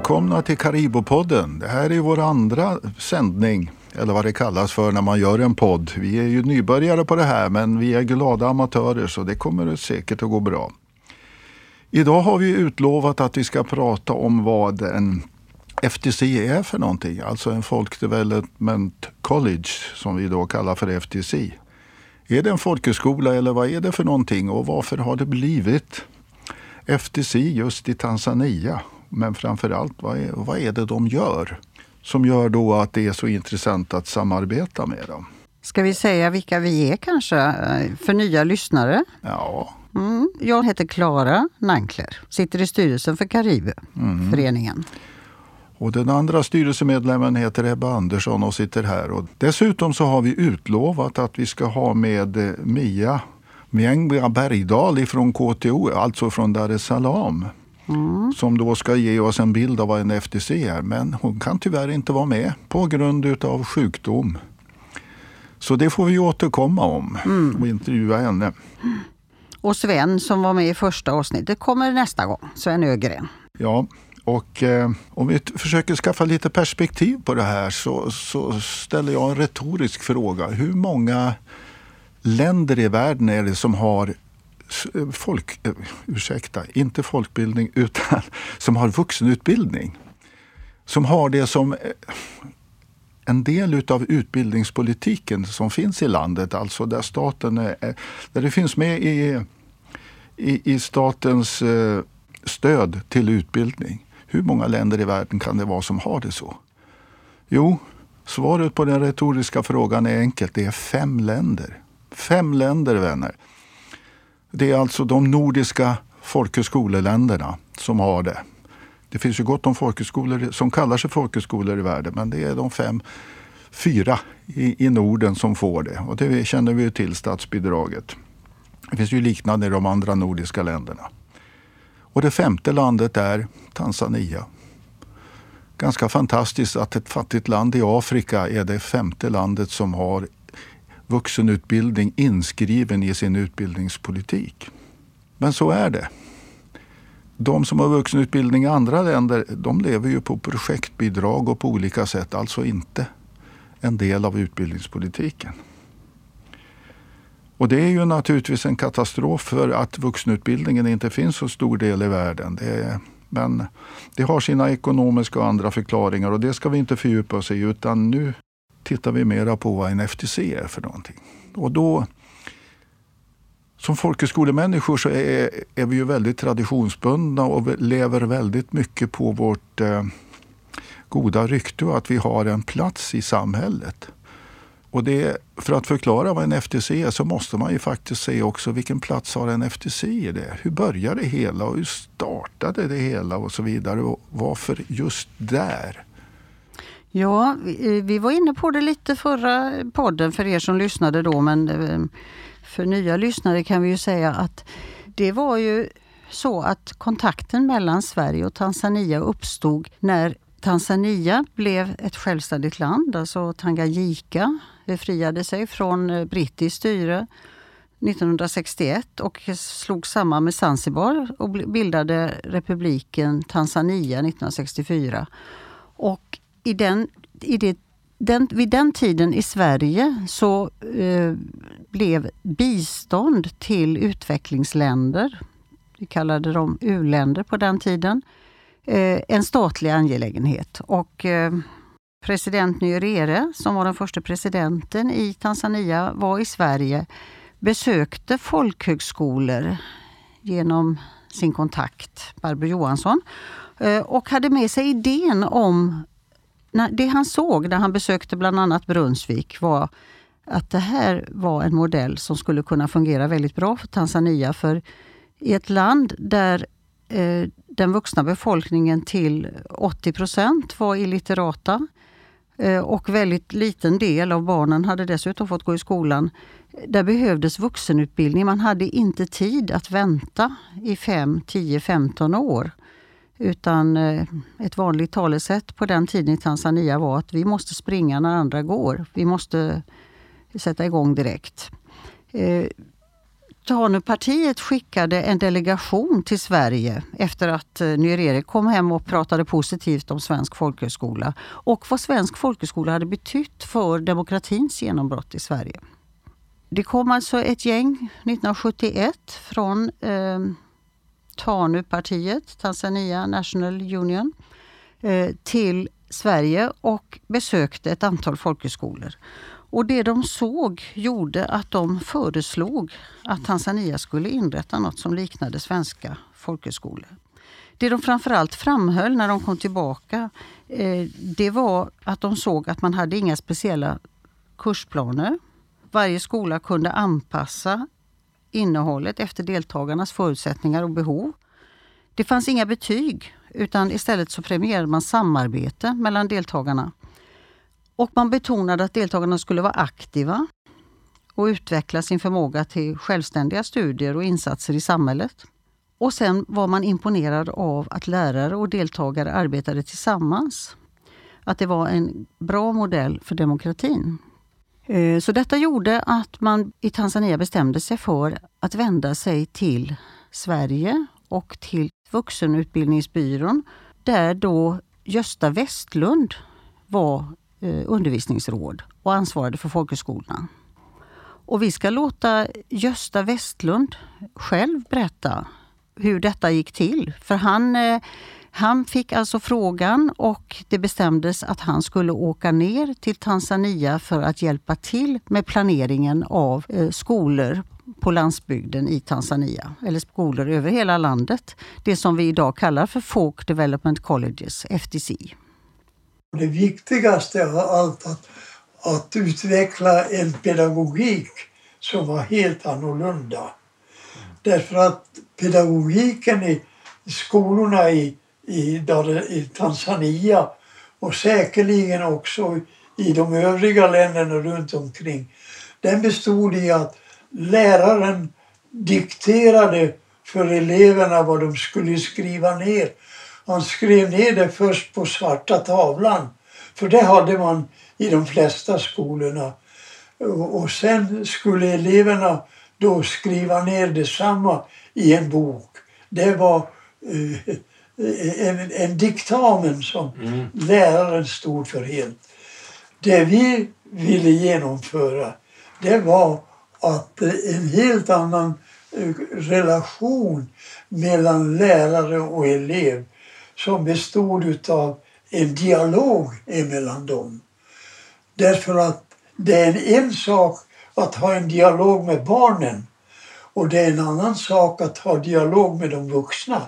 välkomna till Karibopodden. Det här är vår andra sändning, eller vad det kallas för när man gör en podd. Vi är ju nybörjare på det här, men vi är glada amatörer så det kommer säkert att gå bra. Idag har vi utlovat att vi ska prata om vad en FTC är för någonting, alltså en Folk Development College som vi då kallar för FTC. Är det en folkhögskola eller vad är det för någonting och varför har det blivit FTC just i Tanzania? Men framför allt, vad är, vad är det de gör som gör då att det är så intressant att samarbeta med dem? Ska vi säga vilka vi är kanske, eh, för nya lyssnare? Ja. Mm. Jag heter Klara Nankler, sitter i styrelsen för Karibu, mm. föreningen. Och den andra styrelsemedlemmen heter Ebba Andersson och sitter här. Och dessutom så har vi utlovat att vi ska ha med eh, Mia Mjängba Bergdahl från KTO, alltså från Dar es Salaam. Mm. Som då ska ge oss en bild av vad en FTC är. Men hon kan tyvärr inte vara med på grund av sjukdom. Så det får vi återkomma om mm. och intervjua henne. Och Sven som var med i första avsnittet kommer nästa gång. Sven Ögren. Ja, och eh, om vi försöker skaffa lite perspektiv på det här så, så, ställer jag en retorisk fråga. Hur många länder i världen är det som har Eh, folk, eh, ursäkta, inte folkbildning utan som har vuxenutbildning? Som har det som eh, en del utav utbildningspolitiken som finns i landet, alltså där staten är, där det finns med i, i, i statens stöd till utbildning. Hur många länder i världen kan det vara som har det så? Jo, svaret på den retoriska frågan är enkelt. Det är fem länder. Fem länder, vänner. Det är alltså de nordiska folkhögskoleländerna som har det. Det finns ju gott om folkhögskolor som kallar sig folkhögskolor i världen, men det är de fem, fyra i, i Norden som får det. Och det känner vi ju till, statsbidraget. Det finns ju liknande i de andra nordiska länderna. Och det femte landet är Tanzania. Ganska fantastiskt att ett fattigt land i Afrika är det femte landet som har vuxenutbildning inskriven i sin utbildningspolitik. Men så är det. De som har vuxenutbildning i andra länder de lever ju på projektbidrag och på olika sätt, alltså inte en del av utbildningspolitiken. Och det är ju naturligtvis en katastrof för att vuxenutbildningen inte finns så stor del i världen. Det är, men det har sina ekonomiska och andra förklaringar och det ska vi inte fördjupa oss i utan nu tittar vi mera på vad en FTC är för någonting. Och då, som folkhögskolemänniskor så är, är vi ju väldigt traditionsbundna och lever väldigt mycket på vårt eh, goda rykte och att vi har en plats i samhället. Och det, för att förklara vad en FTC är så måste man ju faktiskt se också vilken plats har en FTC i det? Hur började det hela och hur startade det hela och så vidare och varför just där? Ja, eh, vi, var inne på det lite förra podden för er som lyssnade då men eh, för nya lyssnare kan vi ju säga att det var ju så att kontakten mellan Sverige och Tanzania uppstod när Tanzania blev ett självständigt land, alltså Tanganyika befriade sig från eh, brittiskt styre 1961 och slog samman med Zanzibar och bildade republiken Tanzania 1964. Och i den, i det, den, vid den tiden i Sverige så eh, blev bistånd till utvecklingsländer, vi kallade dem u-länder på den tiden, eh, en statlig angelägenhet. Och eh, president Nyerere, som var den första presidenten i Tanzania, var i Sverige, besökte folkhögskolor genom sin kontakt Barbro Johansson eh, och hade med sig idén om det han såg när han besökte bland annat Brunnsvik var att det här var en modell som skulle kunna fungera väldigt bra för Tanzania. För i ett land där eh, den vuxna befolkningen till 80 procent var illiterata eh, och väldigt liten del av barnen hade dessutom fått gå i skolan. Där behövdes vuxenutbildning. Man hade inte tid att vänta i 5, 10, 15 år. Utan eh, ett vanligt talesätt på den tiden i Tanzania var att vi måste springa när andra går. Vi måste sätta igång direkt. Eh, Tanupartiet skickade en delegation till Sverige efter att eh, Nyerere kom hem och pratade positivt om svensk folkhögskola och vad svensk folkhögskola hade betytt för demokratins genombrott i Sverige. Det kom alltså ett gäng 1971 från eh, TANU-partiet, Tanzania National Union, eh, till Sverige och besökte ett antal folkhögskolor. Och det de såg gjorde att de föreslog att Tanzania skulle inrätta något som liknade svenska folkhögskolor. Det de framförallt framhöll när de kom tillbaka eh, det var att de såg att man hade inga speciella kursplaner. Varje skola kunde anpassa innehållet efter deltagarnas förutsättningar och behov. Det fanns inga betyg utan istället så premierade man samarbete mellan deltagarna. Och man betonade att deltagarna skulle vara aktiva och utveckla sin förmåga till självständiga studier och insatser i samhället. Och sen var man imponerad av att lärare och deltagare arbetade tillsammans. Att det var en bra modell för demokratin. Eh, så detta gjorde att man i Tanzania bestämde sig för att vända sig till Sverige och till vuxenutbildningsbyrån där då Gösta Westlund var eh, undervisningsråd och ansvarade för folkhögskolorna. Och vi ska låta Gösta Westlund själv berätta hur detta gick till. För han, eh, han fick alltså frågan och det bestämdes att han skulle åka ner till Tanzania för att hjälpa till med planeringen av eh, skolor på landsbygden i Tanzania, eller skolor över hela landet. Det som vi idag kallar för Folk Development Colleges, FDC. Det viktigaste av allt att, att utveckla en pedagogik som var helt annorlunda. Därför att pedagogiken i skolorna i, i, i Tanzania och säkerligen också i de övriga länderna runt omkring. Den bestod i att läraren dikterade för eleverna vad de skulle skriva ner. Han skrev ner det först på svarta tavlan, för det hade man i de flesta skolorna. Och sen skulle eleverna då skriva ner detsamma i en bok. Det var eh, en, en diktamen som mm. läraren stod för helt. Det vi ville genomföra det var att en helt annan eh, relation mellan lärare och elev som bestod av en dialog emellan dem. Därför att det är en sak att ha en dialog med barnen och det är en annan sak att ha dialog med de vuxna.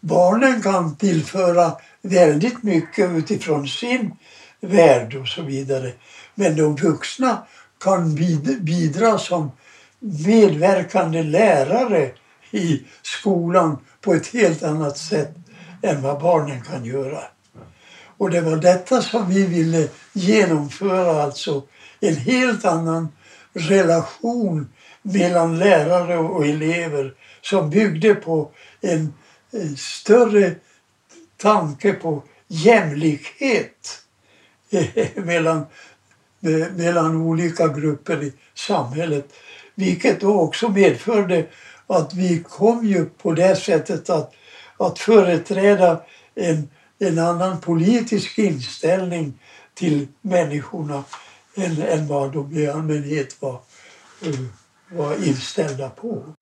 Barnen kan tillföra väldigt mycket utifrån sin värld och så vidare. Men de vuxna kan bidra som medverkande lärare i skolan på ett helt annat sätt än vad barnen kan göra. Och det var detta som vi ville genomföra, alltså en helt annan relation mellan lärare och elever som byggde på en större tanke på jämlikhet mellan mellan olika grupper i samhället. Vilket då också medförde att vi kom ju på det sättet att, att företräda en, en annan politisk inställning till människorna än, än vad de i allmänhet var, eh, var inställda på.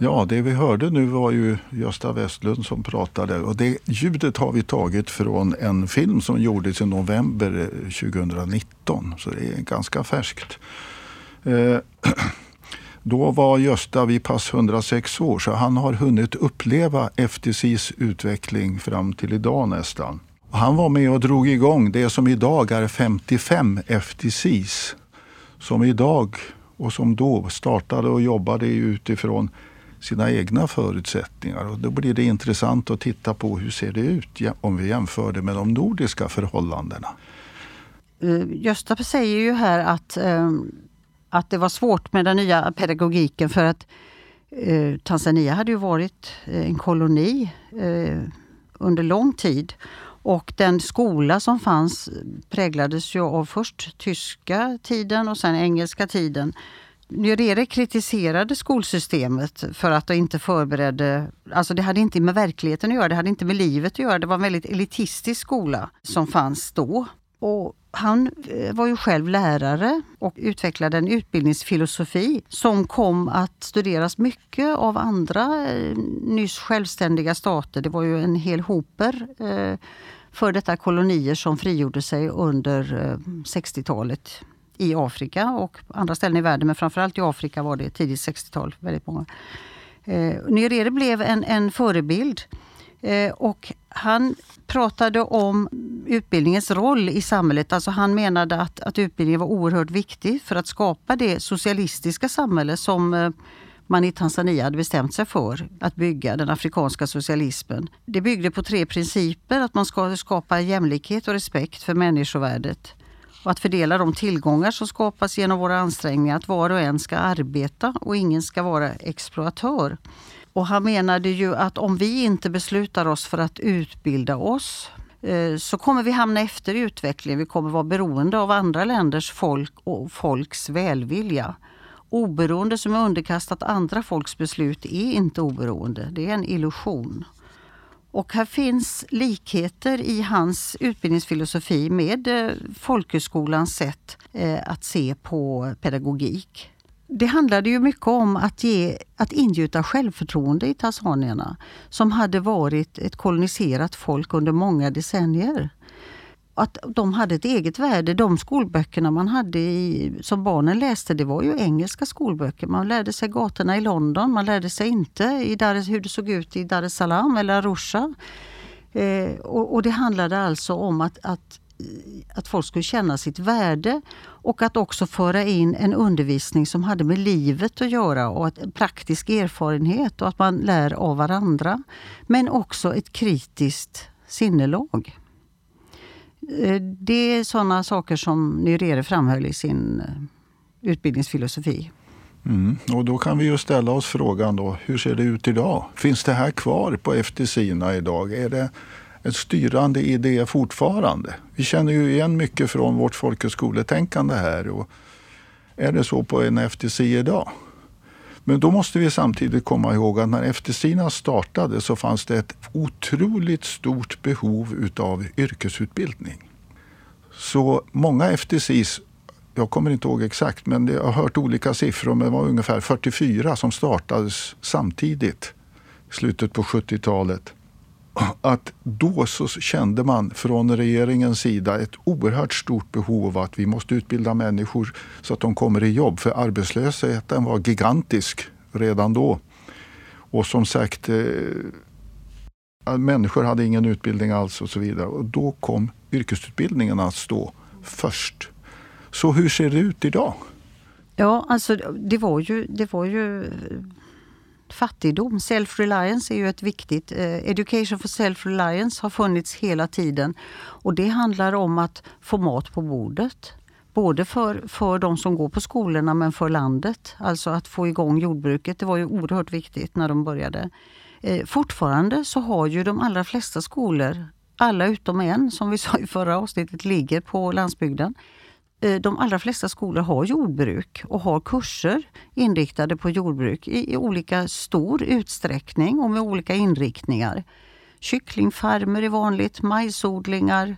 Ja, det vi hörde nu var ju Gösta Westlund som pratade och det ljudet har vi tagit från en film som gjordes i november eh, 2019, så det är ganska färskt. Eh, då var Gösta vid pass 106 år, så han har hunnit uppleva FTCs utveckling fram till idag nästan. Han var med och drog igång det som idag är 55 FTCs. Som idag och som då startade och jobbade utifrån sina egna förutsättningar. Och då blir det intressant att titta på hur ser det ut om vi jämför det med de nordiska förhållandena. Eh, Gösta säger ju här att, ehm, att det var svårt med den nya pedagogiken för att eh, Tanzania hade ju varit eh, en koloni under lång tid. Och den skola som fanns präglades ju av först tyska tiden och sen engelska tiden. Nyerere kritiserade skolsystemet för att det inte förberedde, alltså det hade inte med verkligheten att göra, det hade inte med livet att göra. Det var en väldigt elitistisk skola som fanns då. Och han eh, var ju själv lärare och utvecklade en utbildningsfilosofi som kom att studeras mycket av andra eh, nyss självständiga stater. Det var ju en hel hoper eh, för detta kolonier som frigjorde sig under 60-talet i Afrika och andra ställen i världen, men framförallt i Afrika var det tidigt 60-tal. väldigt många. Eh, Nyerere blev en, en förebild eh, och han pratade om utbildningens roll i samhället. Alltså han menade att, att utbildningen var oerhört viktig för att skapa det socialistiska samhälle som eh, man i Tanzania hade bestämt sig för att bygga, den afrikanska socialismen. Det byggde på tre principer. Att man ska skapa jämlikhet och respekt för människovärdet och att fördela de tillgångar som skapas genom våra ansträngningar. Att var och en ska arbeta och ingen ska vara exploatör. Och han menade ju att om vi inte beslutar oss för att utbilda oss eh, så kommer vi hamna efter i utvecklingen. Vi kommer vara beroende av andra länders folk och folks välvilja. Oberoende som är underkastat andra folks beslut är inte oberoende. Det är en illusion. Och här finns likheter i hans utbildningsfilosofi med eh, folkhögskolans sätt eh, att se på pedagogik. Det handlade ju mycket om att, ge, att ingjuta självförtroende i tanzanierna som hade varit ett koloniserat folk under många decennier. Att de hade ett eget värde. De skolböckerna man hade i, som barnen läste, det var ju engelska skolböcker. Man lärde sig gatorna i London, man lärde sig inte i Dar hur det såg ut i Dar es Salaam eller Arusha. Eh, och, och, det handlade alltså om att, att att folk skulle känna sitt värde och att också föra in en undervisning som hade med livet att göra och en praktisk erfarenhet och att man lär av varandra. Men också ett kritiskt sinnelag. Eh, det är sådana saker som Nyerere framhöll i sin eh, utbildningsfilosofi. Mm. Och då kan vi ju ställa oss frågan då, hur ser det ut idag? Finns det här kvar på FT-SINA idag? Är det en styrande idé fortfarande. Vi känner ju igen mycket från vårt folkhögskoletänkande här. Och är det så på en FTC idag? Men då måste vi samtidigt komma ihåg att när eftersina startade så fanns det ett otroligt stort behov utav yrkesutbildning. Så många FTCs, jag kommer inte ihåg exakt, men jag har hört olika siffror, men det var ungefär 44 som startades samtidigt i slutet på 70-talet att då så kände man från regeringens sida ett oerhört stort behov av att vi måste utbilda människor så att de kommer i jobb. För arbetslösheten var gigantisk redan då. Och som sagt, eh, människor hade ingen utbildning alls och så vidare. Och då kom yrkesutbildningen att stå först. Så hur ser det ut idag? Ja, alltså det var ju, det var ju fattigdom. Self-reliance är ju ett viktigt... Eh, education for self-reliance har funnits hela tiden. Och det handlar om att få mat på bordet. Både för, för de som går på skolorna men för landet. Alltså att få igång jordbruket. Det var ju oerhört viktigt när de började. Eh, fortfarande så har ju de allra flesta skolor, alla utom en som vi sa i förra avsnittet, ligger på landsbygden. Eh, de allra flesta skolor har jordbruk och har kurser inriktade på jordbruk i, i olika stor utsträckning och med olika inriktningar. Kycklingfarmer är vanligt, majsodlingar.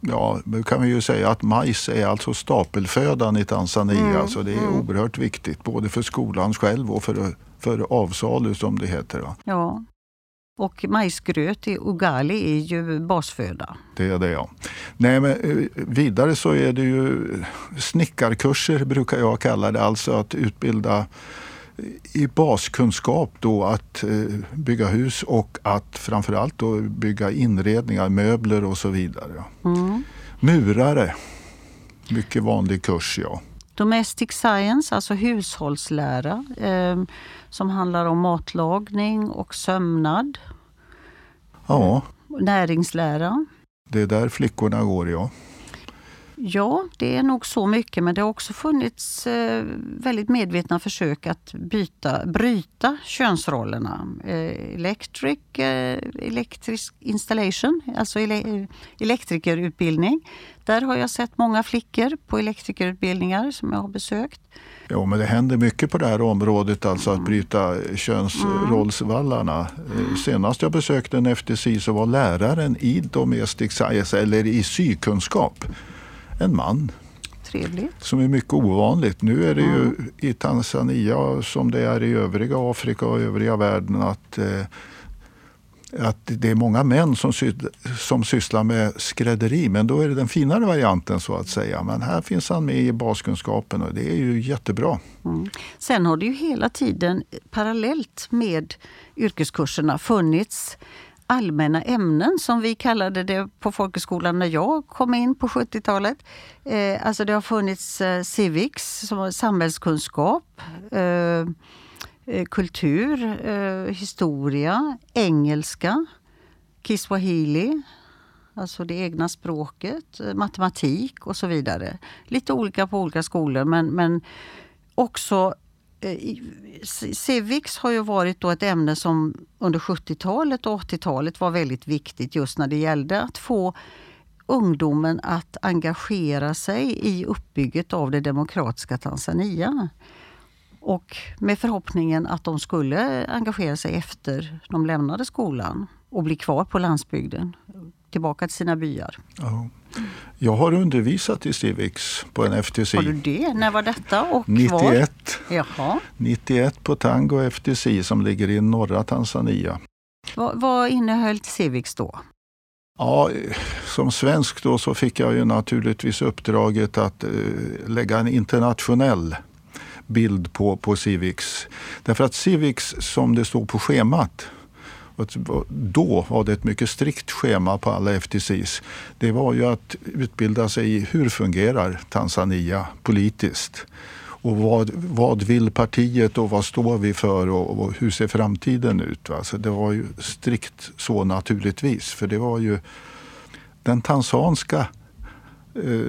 Ja, nu kan vi ju säga att majs är alltså stapelfödan i Tanzania. Mm, alltså det är mm. oerhört viktigt både för skolan själv och för, för avsalu som det heter. Va? Ja. Och majsgröt i ugali är ju basföda. Det är det ja. Nej, men eh, vidare så är det ju snickarkurser brukar jag kalla det. Alltså att utbilda i baskunskap då att eh, bygga hus och att framförallt då bygga inredningar, möbler och så vidare. Mm. Murare, mycket vanlig kurs ja. Domestic Science, alltså hushållslära eh, som handlar om matlagning och sömnad. Ja. Näringslära. Det är där flickorna går, ja. Ja, det är nog så mycket men det har också funnits eh, väldigt medvetna försök att byta, bryta könsrollerna. Eh, electric, eh, electric installation, alltså ele elektrikerutbildning. Där har jag sett många flickor på elektrikerutbildningar som jag har besökt. Ja, men det händer mycket på det här området, alltså att bryta könsrollsvallarna. Mm. Senast jag besökte en FTC så var läraren i Domestic Science, eller i sykunskap, en man. Trevligt. Som är mycket ovanligt. Nu är det ju mm. i Tanzania som det är i övriga Afrika och övriga världen att eh, att det är många män som, sy som sysslar med skrädderi, men då är det den finare varianten så att säga. Men här finns han med i baskunskapen och det är ju jättebra. Mm. Sen har det ju hela tiden parallellt med yrkeskurserna funnits allmänna ämnen som vi kallade det på folkhögskolan när jag kom in på 70-talet. Eh, alltså det har funnits eh, civics, som samhällskunskap, eh, eh, kultur, eh, historia, engelska, kiswahili, alltså det egna språket, eh, matematik och så vidare. Lite olika på olika skolor men, men också Eh, Civics har ju varit då ett ämne som under 70-talet och 80-talet var väldigt viktigt just när det gällde att få ungdomen att engagera sig i uppbygget av det demokratiska Tanzania. Och med förhoppningen att de skulle engagera sig efter de lämnade skolan och bli kvar på landsbygden, tillbaka till sina byar. Oh. Jag har undervisat i Civics på en FTC. Har du det? När var detta och 91. Jaha. 91 på Tango FTC som ligger i norra Tanzania. Vad, vad innehöll Civics då? Ja, som svensk då så fick jag ju naturligtvis uppdraget att eh, lägga en internationell bild på, på Civics. Därför att Civics, som det står på schemat, då var det ett mycket strikt schema på alla FTCs. Det var ju att utbilda sig i hur fungerar Tanzania politiskt? Och vad, vad vill partiet och vad står vi för och, och hur ser framtiden ut? Va? Så det var ju strikt så naturligtvis, för det var ju den tanzanska eh,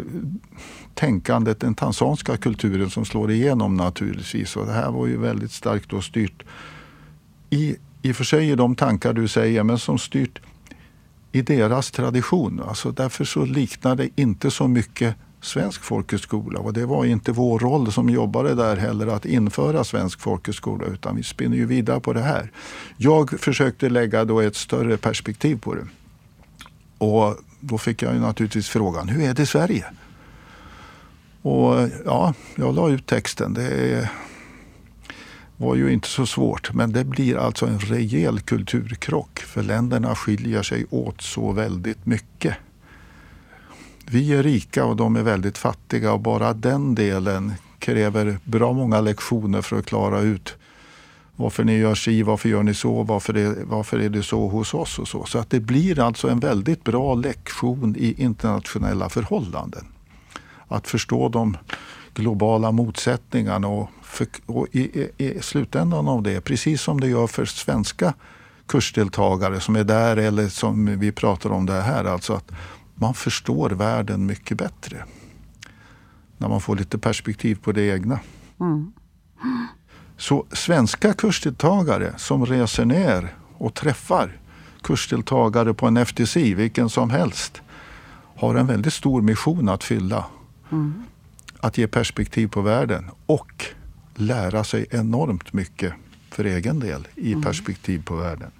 tänkandet, den tanzanska kulturen som slår igenom naturligtvis. Och det här var ju väldigt starkt då styrt i, i och för sig i de tankar du säger, men som styrt i deras tradition. Alltså därför så liknar det inte så mycket svensk folkhögskola. Och det var inte vår roll som jobbade där heller att införa svensk folkhögskola utan vi spinner ju vidare på det här. Jag försökte lägga då ett större perspektiv på det. Och då fick jag ju naturligtvis frågan, hur är det i Sverige? Och ja, jag la ut texten. Det var ju inte så svårt. Men det blir alltså en rejäl kulturkrock för länderna skiljer sig åt så väldigt mycket. Vi är rika och de är väldigt fattiga och bara den delen kräver bra många lektioner för att klara ut varför ni gör si, varför gör ni så, varför är, varför är det så hos oss och så. Så att det blir alltså en väldigt bra lektion i internationella förhållanden att förstå de globala motsättningarna och, för, och i, i, i, slutändan av det, precis som det gör för svenska kursdeltagare som är där eller som vi pratar om det här, alltså att man förstår världen mycket bättre. När man får lite perspektiv på det egna. Mm. Så svenska kursdeltagare som reser ner och träffar kursdeltagare på en FTC, vilken som helst, har en väldigt stor mission att fylla Mm. Att ge perspektiv på världen och lära sig enormt mycket för egen del i mm. perspektiv på världen.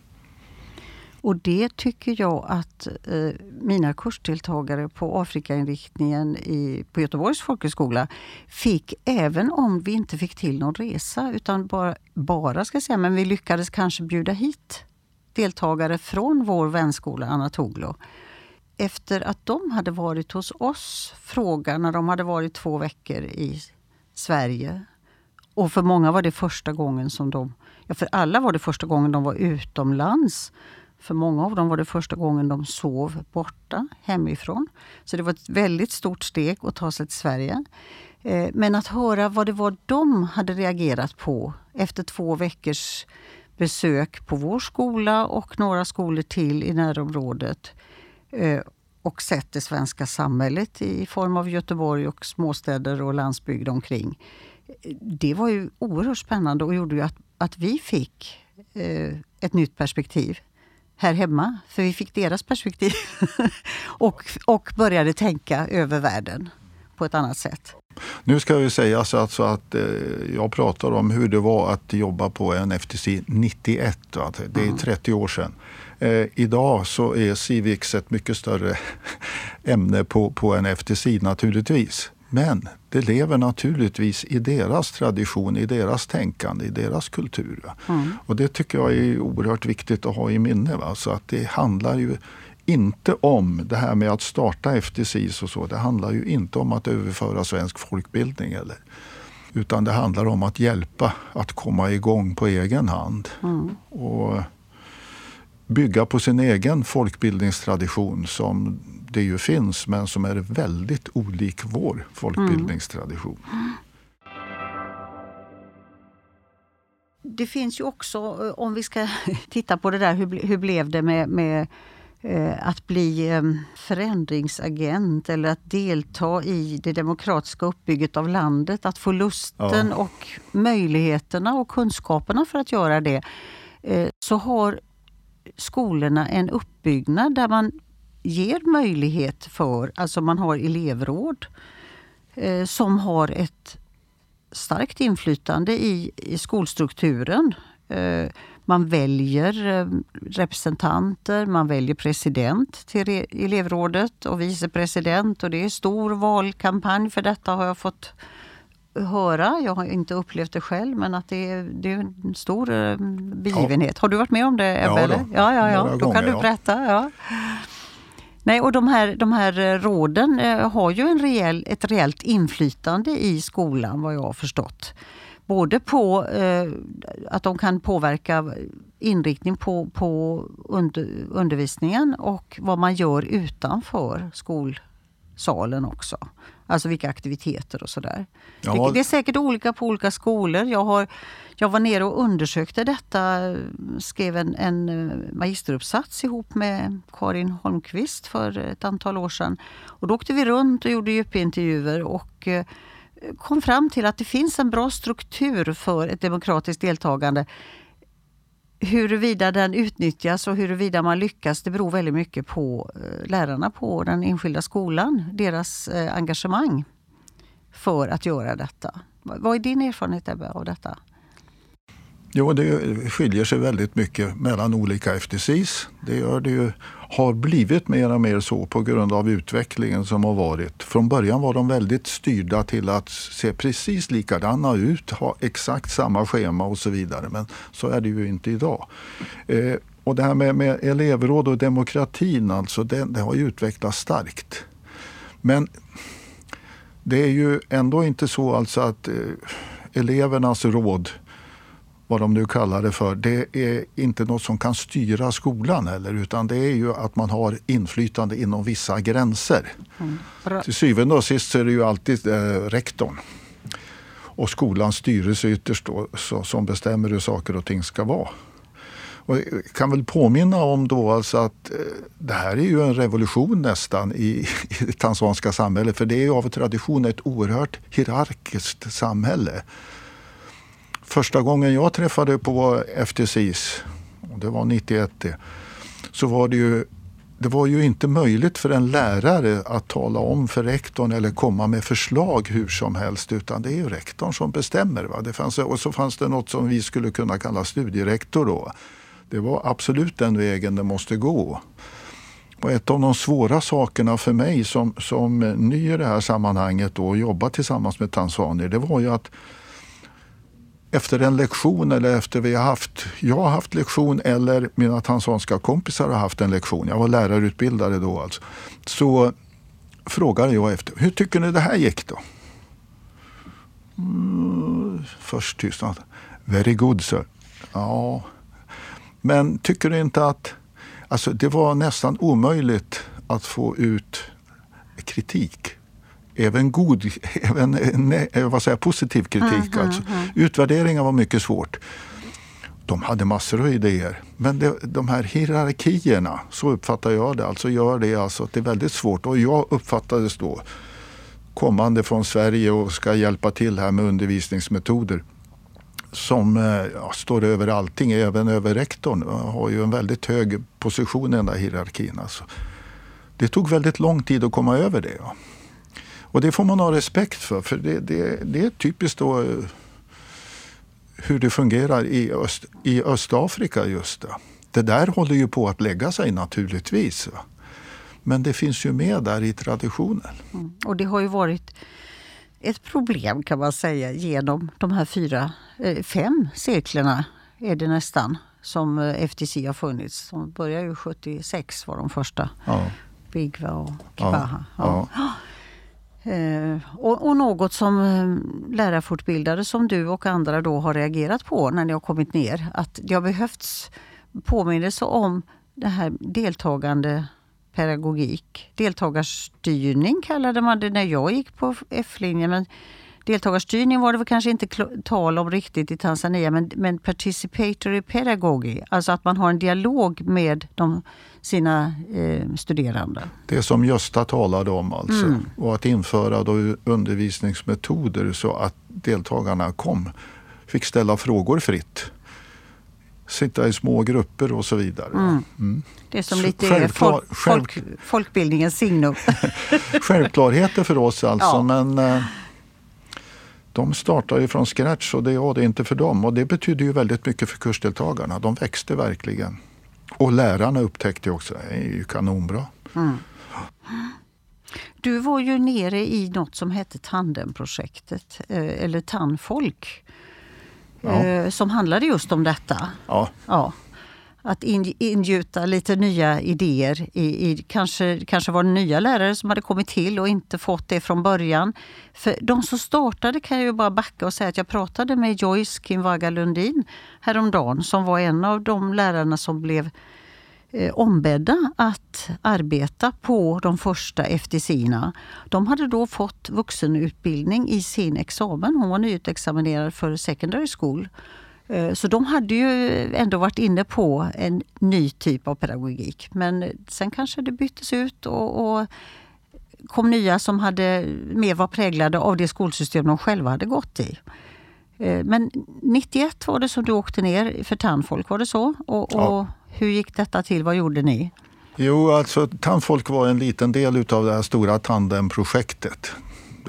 Och det tycker jag att eh, mina kursdeltagare på Afrikainriktningen i, på Göteborgs folkhögskola fick, även om vi inte fick till någon resa, utan bara, bara ska säga, men vi lyckades kanske bjuda hit deltagare från vår vänskola Anatoglo efter att de hade varit hos oss fråga när de hade varit två veckor i Sverige. Och för många var det första gången som de... Ja, för alla var det första gången de var utomlands. För många av dem var det första gången de sov borta hemifrån. Så det var ett väldigt stort steg att ta sig till Sverige. Eh, men att höra vad det var de hade reagerat på efter två veckors besök på vår skola och några skolor till i närområdet. Eh, och sett det svenska samhället i form av Göteborg och småstäder och landsbygd omkring. Det var ju oerhört spännande och gjorde ju att, att vi fick eh, ett nytt perspektiv här hemma. För vi fick deras perspektiv och, och började tänka över världen på ett annat sätt. Nu ska vi säga alltså att eh, jag pratar om hur det var att jobba på en FTC 91. Att det är 30 år sedan. Eh, idag så är Civix ett mycket större ämne på, på en FTC naturligtvis. Men det lever naturligtvis i deras tradition, i deras tänkande, i deras kultur. Mm. Och det tycker jag är oerhört viktigt att ha i minne. Va? Så att det handlar ju inte om det här med att starta FTCs och så. Det handlar ju inte om att överföra svensk folkbildning. Eller, utan det handlar om att hjälpa att komma igång på egen hand. Mm. Och bygga på sin egen folkbildningstradition som det ju finns men som är väldigt olik vår folkbildningstradition. Mm. Det finns ju också, eh, om vi ska titta på det där, hur, hur blev det med, med eh, att bli eh, förändringsagent eller att delta i det demokratiska uppbygget av landet. Att få lusten ja. och möjligheterna och kunskaperna för att göra det. Eh, så har skolorna en uppbyggnad där man ger möjlighet för, alltså man har elevråd eh, som har ett starkt inflytande i, i skolstrukturen. Eh, man väljer eh, representanter, man väljer president till elevrådet och vicepresident och det är stor valkampanj för detta har jag fått höra. Jag har inte upplevt det själv men att det är, det är en stor eh, begivenhet. Ja. Har du varit med om det Ebbe? Ja, då. ja, ja, ja. då kan du berätta. Ja. Nej, och de här, de här eh, råden eh, har ju en rejäl, ett reellt inflytande i skolan vad jag har förstått. Både på eh, att de kan påverka inriktning på, på under, undervisningen och vad man gör utanför skolsalen också. Alltså vilka aktiviteter och sådär. Ja. Det, det, är säkert olika på olika skolor. Jag, har, jag var nere och undersökte detta, skrev en, en eh, magisteruppsats ihop med Karin Holmqvist för ett antal år sedan. Och då åkte vi runt och gjorde djupintervjuer och eh, kom fram till att det finns en bra struktur för ett demokratiskt deltagande. Huruvida den utnyttjas och huruvida man lyckas det beror väldigt mycket på eh, lärarna på den enskilda skolan, deras engagemang för att göra detta. Vad är din erfarenhet Ebbe, av detta? Jo, det skiljer sig väldigt mycket mellan olika FTCs. Det gör det ju, har blivit mer och mer så på grund av utvecklingen som har varit. Från början var de väldigt styrda till att se precis likadana ut, ha exakt samma schema och så vidare. Men så är det ju inte idag. Eh, och det här med, med elevråd och demokratin, alltså, det, det har ju utvecklats starkt. Men det är ju ändå inte så alltså att eh, elevernas råd vad de nu kallar det för, det är inte något som kan styra skolan heller utan det är ju att man har inflytande inom vissa gränser. Mm. Till syvende och sist så är det ju alltid eh, rektorn och skolans styrelse ytterst då, så, som bestämmer hur saker och ting ska vara. Och jag kan väl påminna om då alltså att eh, det här är ju en revolution nästan i, i det tanzanska samhället för det är ju av tradition ett oerhört hierarkiskt samhälle Första gången jag träffade på FTCs, det var 91 så var det ju det var ju inte möjligt för en lärare att tala om för rektorn eller komma med förslag hur som helst utan det är ju rektorn som bestämmer. Va? Det fanns, och så fanns det något som vi skulle kunna kalla studierektor då. Det var absolut den vägen det måste gå. Och ett av de svåra sakerna för mig som, som ny i det här sammanhanget och jobba tillsammans med tanzanier det var ju att efter en lektion eller efter vi har haft, jag har haft lektion eller mina tanzanska kompisar har haft en lektion, jag var lärarutbildare då alltså, så frågade jag efter, hur tycker ni det här gick då? Mm, först tystnad. Very good sir. Ja, men tycker du inte att alltså, det var nästan omöjligt att få ut kritik även god, även ne, vad säger, positiv kritik. Mm, alltså. mm, Utvärderingar var mycket svårt. de hade massor av idéer. Men det, de här hierarkierna, så uppfattar jag det, alltså gör det alltså att det är väldigt svårt. Och jag uppfattades då, kommande från Sverige och ska hjälpa till här med undervisningsmetoder som eh, ja, står över allting, även över rektorn. Har ju en väldigt hög position i den där hierarkin. Alltså. Det tog väldigt lång tid att komma över det. Ja. Och det får man ha respekt för, för det, det, det är typiskt då eh, hur det fungerar i, Öst, i Östafrika just det. Det där håller ju på att lägga sig naturligtvis. Men det finns ju med där i traditionen. Mm. Och det har ju varit ett problem kan man säga genom de här fyra, eh, fem seklerna är det nästan som eh, FTC har funnits. De började ju 76 var de första. Ja. Bigva och Kibaha. Ja. Ja. Eh, och, och, något som eh, lärarfortbildare som du och andra då har reagerat på när ni har kommit ner. Att det har behövts påminnelse om det här deltagande pedagogik. Deltagarstyrning kallade man det när jag gick på F-linjen. Men deltagarstyrning var det väl kanske inte tal om riktigt i Tanzania, men, men participatory pedagogy, alltså att man har en dialog med de, sina eh, studerande. Det som Gösta talade om alltså, mm. och att införa då undervisningsmetoder så att deltagarna kom, fick ställa frågor fritt sitta i små grupper och så vidare. Mm. Mm. Det är som lite Självklar, folk, folk, folkbildningens signum. Självklarheter för oss alltså, ja. men eh, de startar ju från scratch och det var det inte för dem. Och det betyder ju väldigt mycket för kursdeltagarna. De växte verkligen. Och lärarna upptäckte också, det är ju kanonbra. Mm. Du var ju nere i något som hette Tandemprojektet, eh, eller Tandfolk ja. Eh, som handlade just om detta. Ja. ja. Att ingjuta lite nya idéer. I, i, kanske, kanske var det nya lärare som hade kommit till och inte fått det från början. För de som startade kan jag ju bara backa och säga att jag pratade med Joyce Kinvaga Lundin häromdagen som var en av de lärarna som blev eh, ombedda att arbeta på de första FTC-erna. De hade då fått vuxenutbildning i sin examen. Hon var nyutexaminerad för secondary school. Eh, så de hade ju ändå varit inne på en ny typ av pedagogik. Men sen kanske det byttes ut och, och kom nya som hade mer var präglade av det skolsystem de själva hade gått i. Eh, men 91 var det som du åkte ner för tandfolk, var det så? Och, ja. och hur gick detta till? Vad gjorde ni? Jo, alltså Tandfolk var en liten del av det här stora Tandemprojektet.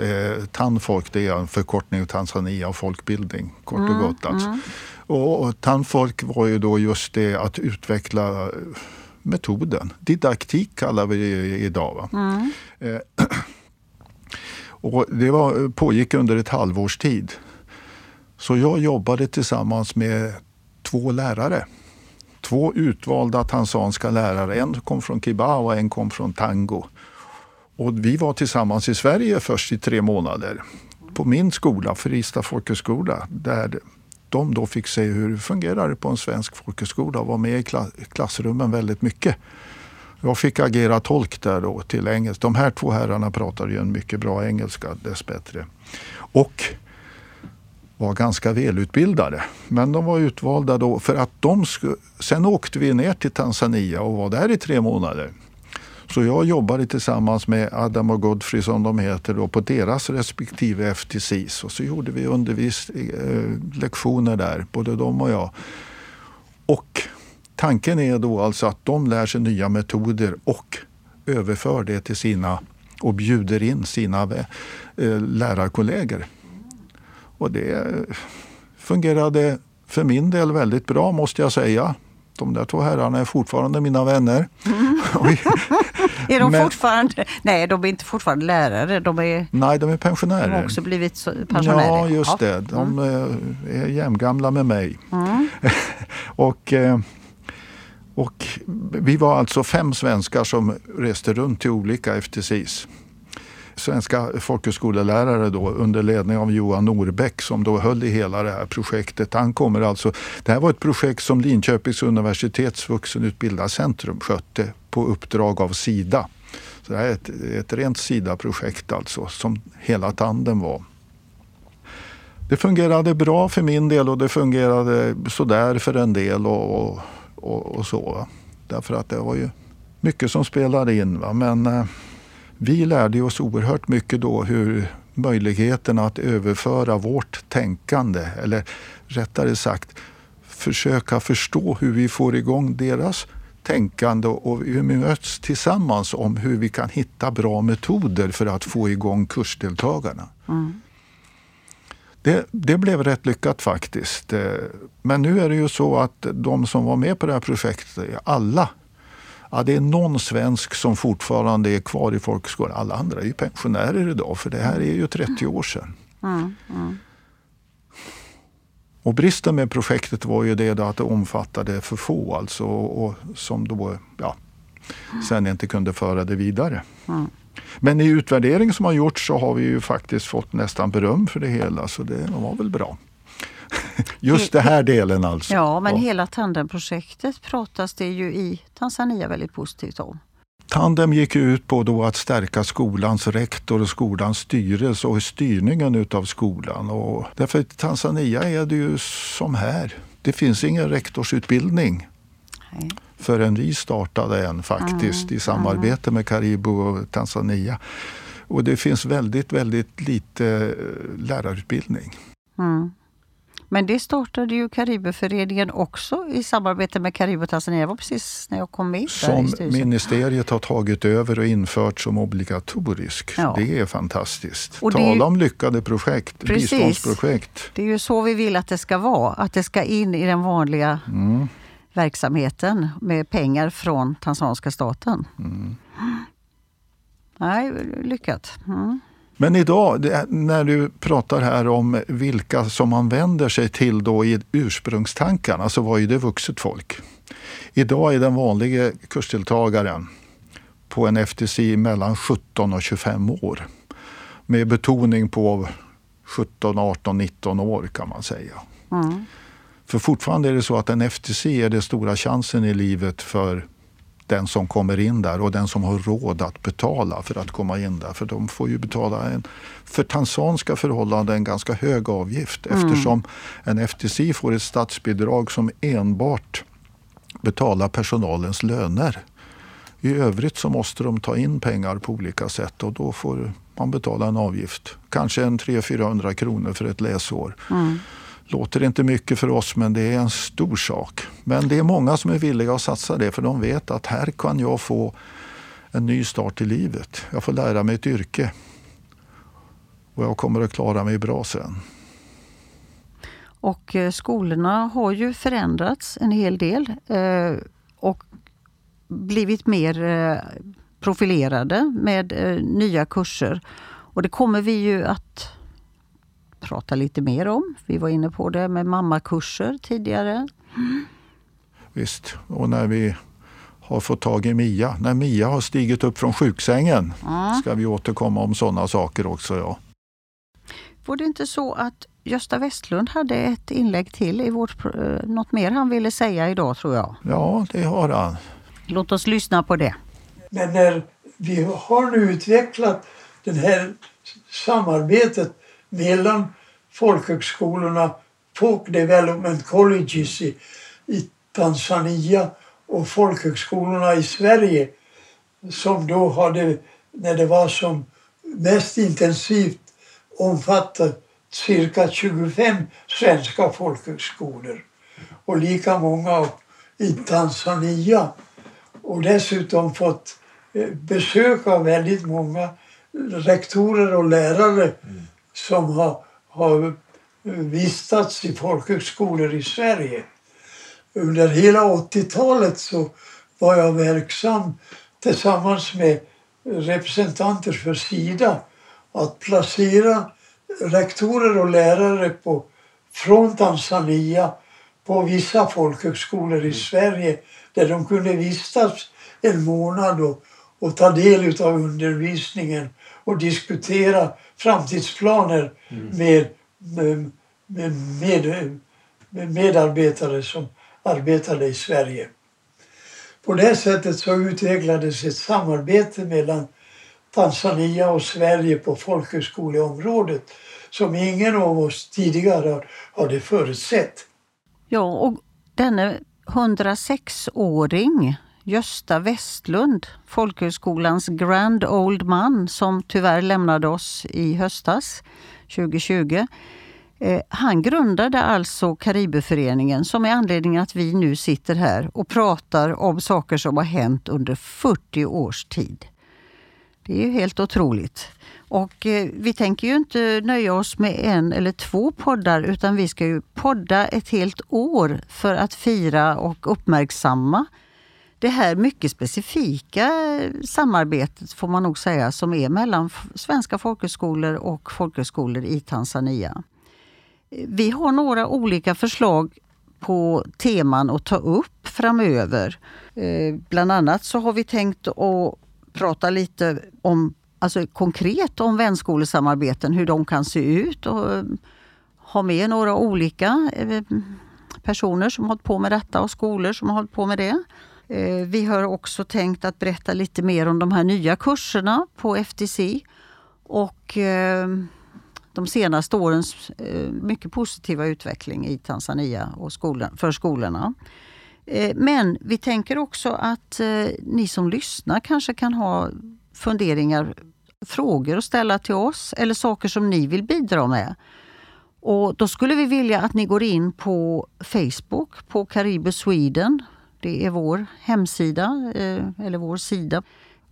Eh, tandfolk det är en förkortning av Tanzania och folkbildning, kort och mm, gott. Alltså. Mm. Och, och Tandfolk var ju då just det att utveckla metoden. Didaktik kallar vi det idag. Mm. Eh, och det var, pågick under ett halvårs tid. Så jag jobbade tillsammans med två lärare två utvalda tanzanska lärare. En kom från Kiba och en kom från Tango. Och vi var tillsammans i Sverige först i tre månader på min skola, Frista folkhögskola, där de då fick se hur det fungerar på en svensk folkhögskola och var med i klassrummen väldigt mycket. Jag fick agera tolk där då till engelska. De här två herrarna pratade ju en mycket bra engelska dessbättre. Och var ganska välutbildade. Men de var utvalda då för att de skulle... Sen åkte vi ner till Tanzania och var där i tre månader. Så jag jobbade tillsammans med Adam och Godfrey som de heter då, på deras respektive FTCs. Och så gjorde vi undervis eh, lektioner där, både de och jag. Och tanken är då alltså att de lär sig nya metoder och överför det till sina och bjuder in sina eh, lärarkollegor. Och det fungerade för min del väldigt bra måste jag säga. De där två herrarna är fortfarande mina vänner. Mm. är de Men, fortfarande... Nej, de är inte fortfarande lärare. De är, nej, de är pensionärer. De har också blivit pensionärer. Ja, just ja. det. De mm. är jämngamla med mig. Mm. och, eh, och vi var alltså fem svenskar som reste runt till olika FTCs svenska folkhögskolelärare då, under ledning av Johan Norbäck som då höll i hela det här projektet. Han kommer alltså, det här var ett projekt som Linköpings universitets vuxenutbildarcentrum skötte på uppdrag av Sida. Så det här är ett, ett rent Sida-projekt alltså, som hela tanden var. det fungerade bra för min del och det fungerade sådär för en del och, och, och, och så. Va? Därför att det var ju mycket som spelade in. Va? Men eh, vi lärde oss oerhört mycket då hur möjligheten att överföra vårt tänkande, eller rättare sagt försöka förstå hur vi får igång deras tänkande och vi möts tillsammans om hur vi kan hitta bra metoder för att få igång kursdeltagarna. Mm. Det, det, blev rätt lyckat faktiskt. Eh, men nu är det ju så att de som var med på det här projektet, alla Ja, det är någon svensk som fortfarande är kvar i folkskolan. Alla andra är ju pensionärer idag, för det här är ju 30 år sedan. Mm, mm. Och bristen med projektet var ju det att det omfattade för få, alltså, och, som då ja, sen inte kunde föra det vidare. Mm. Men i utvärdering som har gjorts så har vi ju faktiskt fått nästan beröm för det hela, så det var väl bra. Just den här delen alltså. Ja, men ja. hela Tandemprojektet pratas det ju i Tanzania väldigt positivt om. Tandem gick ut på då att stärka skolans rektor och skolans styrelse och styrningen utav skolan. Och därför i Tanzania är det ju som här. Det finns ingen rektorsutbildning Nej. förrän vi startade en faktiskt mm. i samarbete med Karibu och Tanzania. Och det finns väldigt, väldigt lite eh, lärarutbildning. Mm. Men det startade ju Karibuföreningen också i samarbete med Karibu Tanzania. Det var precis när jag kom med Som ministeriet har tagit över och infört som obligatorisk. Ja. Det är fantastiskt. Och Tala ju... om lyckade projekt, precis. biståndsprojekt. Det är ju så vi vill att det ska vara. Att det ska in i den vanliga mm. verksamheten med pengar från tanzaniska staten. Mm. Nej, lyckat. Mm. Men idag, när du pratar här om vilka som man vänder sig till då i ursprungstankarna, så var ju det vuxet folk. Idag är den vanliga kursdeltagaren på en FTC mellan 17 och 25 år. Med betoning på 17, 18, 19 år kan man säga. Mm. För fortfarande är det så att en FTC är den stora chansen i livet för den som kommer in där och den som har råd att betala för att komma in där. För de får ju betala en, för tanzanska förhållanden en ganska hög avgift mm. eftersom en FTC får ett statsbidrag som enbart betalar personalens löner. I övrigt så måste de ta in pengar på olika sätt och då får man betala en avgift. Kanske en 300-400 kronor för ett läsår. Mm låter inte mycket för oss men det är en stor sak. Men det är många som är villiga att satsa det för de vet att här kan jag få en ny start i livet. Jag får lära mig ett yrke och jag kommer att klara mig bra sen. Och eh, skolorna har ju förändrats en hel del eh, och blivit mer eh, profilerade med nya kurser. Och det kommer vi ju att prata lite mer om. Vi var inne på det med mammakurser tidigare. Visst, och när vi har fått tag i Mia, när Mia har stigit upp från sjuksängen mm. ska vi återkomma om sådana saker också. Ja. Var det inte så att Gösta Westlund hade ett inlägg till i vårt, eh, något mer han ville säga idag tror jag? Ja, det har han. Låt oss lyssna på det. Men när vi har nu utvecklat det här samarbetet mellan folkhögskolorna, Folk Development Colleges i, i Tanzania och folkhögskolorna i Sverige som då hade, när det var som mest intensivt, omfattat cirka 25 svenska folkhögskolor och lika många i Tanzania. Och dessutom fått eh, besök av väldigt många rektorer och lärare mm som har, har vistats i folkhögskolor i Sverige. Under hela 80-talet så var jag verksam tillsammans med representanter för Sida att placera rektorer och lärare på, från Tanzania på vissa folkhögskolor i Sverige där de kunde vistas en månad och, och ta del av undervisningen och diskutera framtidsplaner mm. med, med, med, med, medarbetare som arbetade i Sverige. På det sättet så utvecklades ett samarbete mellan Tanzania och Sverige på folkhögskoleområdet som ingen av oss tidigare hade förutsett. Ja, och denne 106-åring, Gösta Westlund, folkhögskolans grand old man som tyvärr lämnade oss i höstas 2020. Eh, han grundade alltså Karibuföreningen som är anledningen att vi nu sitter här och pratar om saker som har hänt under 40 års tid. Det är ju helt otroligt. Och eh, vi tänker ju inte nöja oss med en eller två poddar utan vi ska ju podda ett helt år för att fira och uppmärksamma det här mycket specifika samarbetet får man nog säga som är mellan svenska folkhögskolor och folkhögskolor i Tanzania. Vi har några olika förslag på teman att ta upp framöver. Eh, bland annat så har vi tänkt att prata lite om alltså konkret om vänskolesamarbeten, hur de kan se ut och eh, ha med några olika eh, personer som har hållit på med detta och skolor som har hållit på med det. Eh, vi har också tänkt att berätta lite mer om de här nya kurserna på FTC och eh, de senaste årens eh, mycket positiva utveckling i Tanzania och skolan, för skolorna. Men vi tänker också att ni som lyssnar kanske kan ha funderingar frågor att ställa till oss eller saker som ni vill bidra med. Och Då skulle vi vilja att ni går in på Facebook, på Caribus Sweden. Det är vår hemsida, eh, eller vår sida.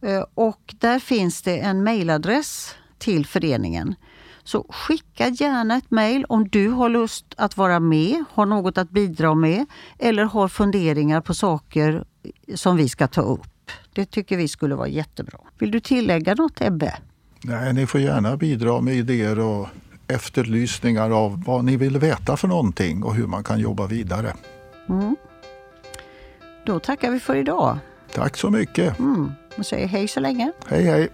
Eh, och där finns det en mejladress till föreningen. Så skicka gärna ett mejl om du har lust att vara med, har något att bidra med eller har funderingar på saker som vi ska ta upp. Det tycker vi skulle vara jättebra. Vill du tillägga något Ebbe? Nej, ni får gärna bidra med idéer och efterlysningar av vad ni vill veta för någonting och hur man kan jobba vidare. Mm. Då tackar vi för idag. Tack så mycket. Mm. Och säger hej så länge. Hej hej.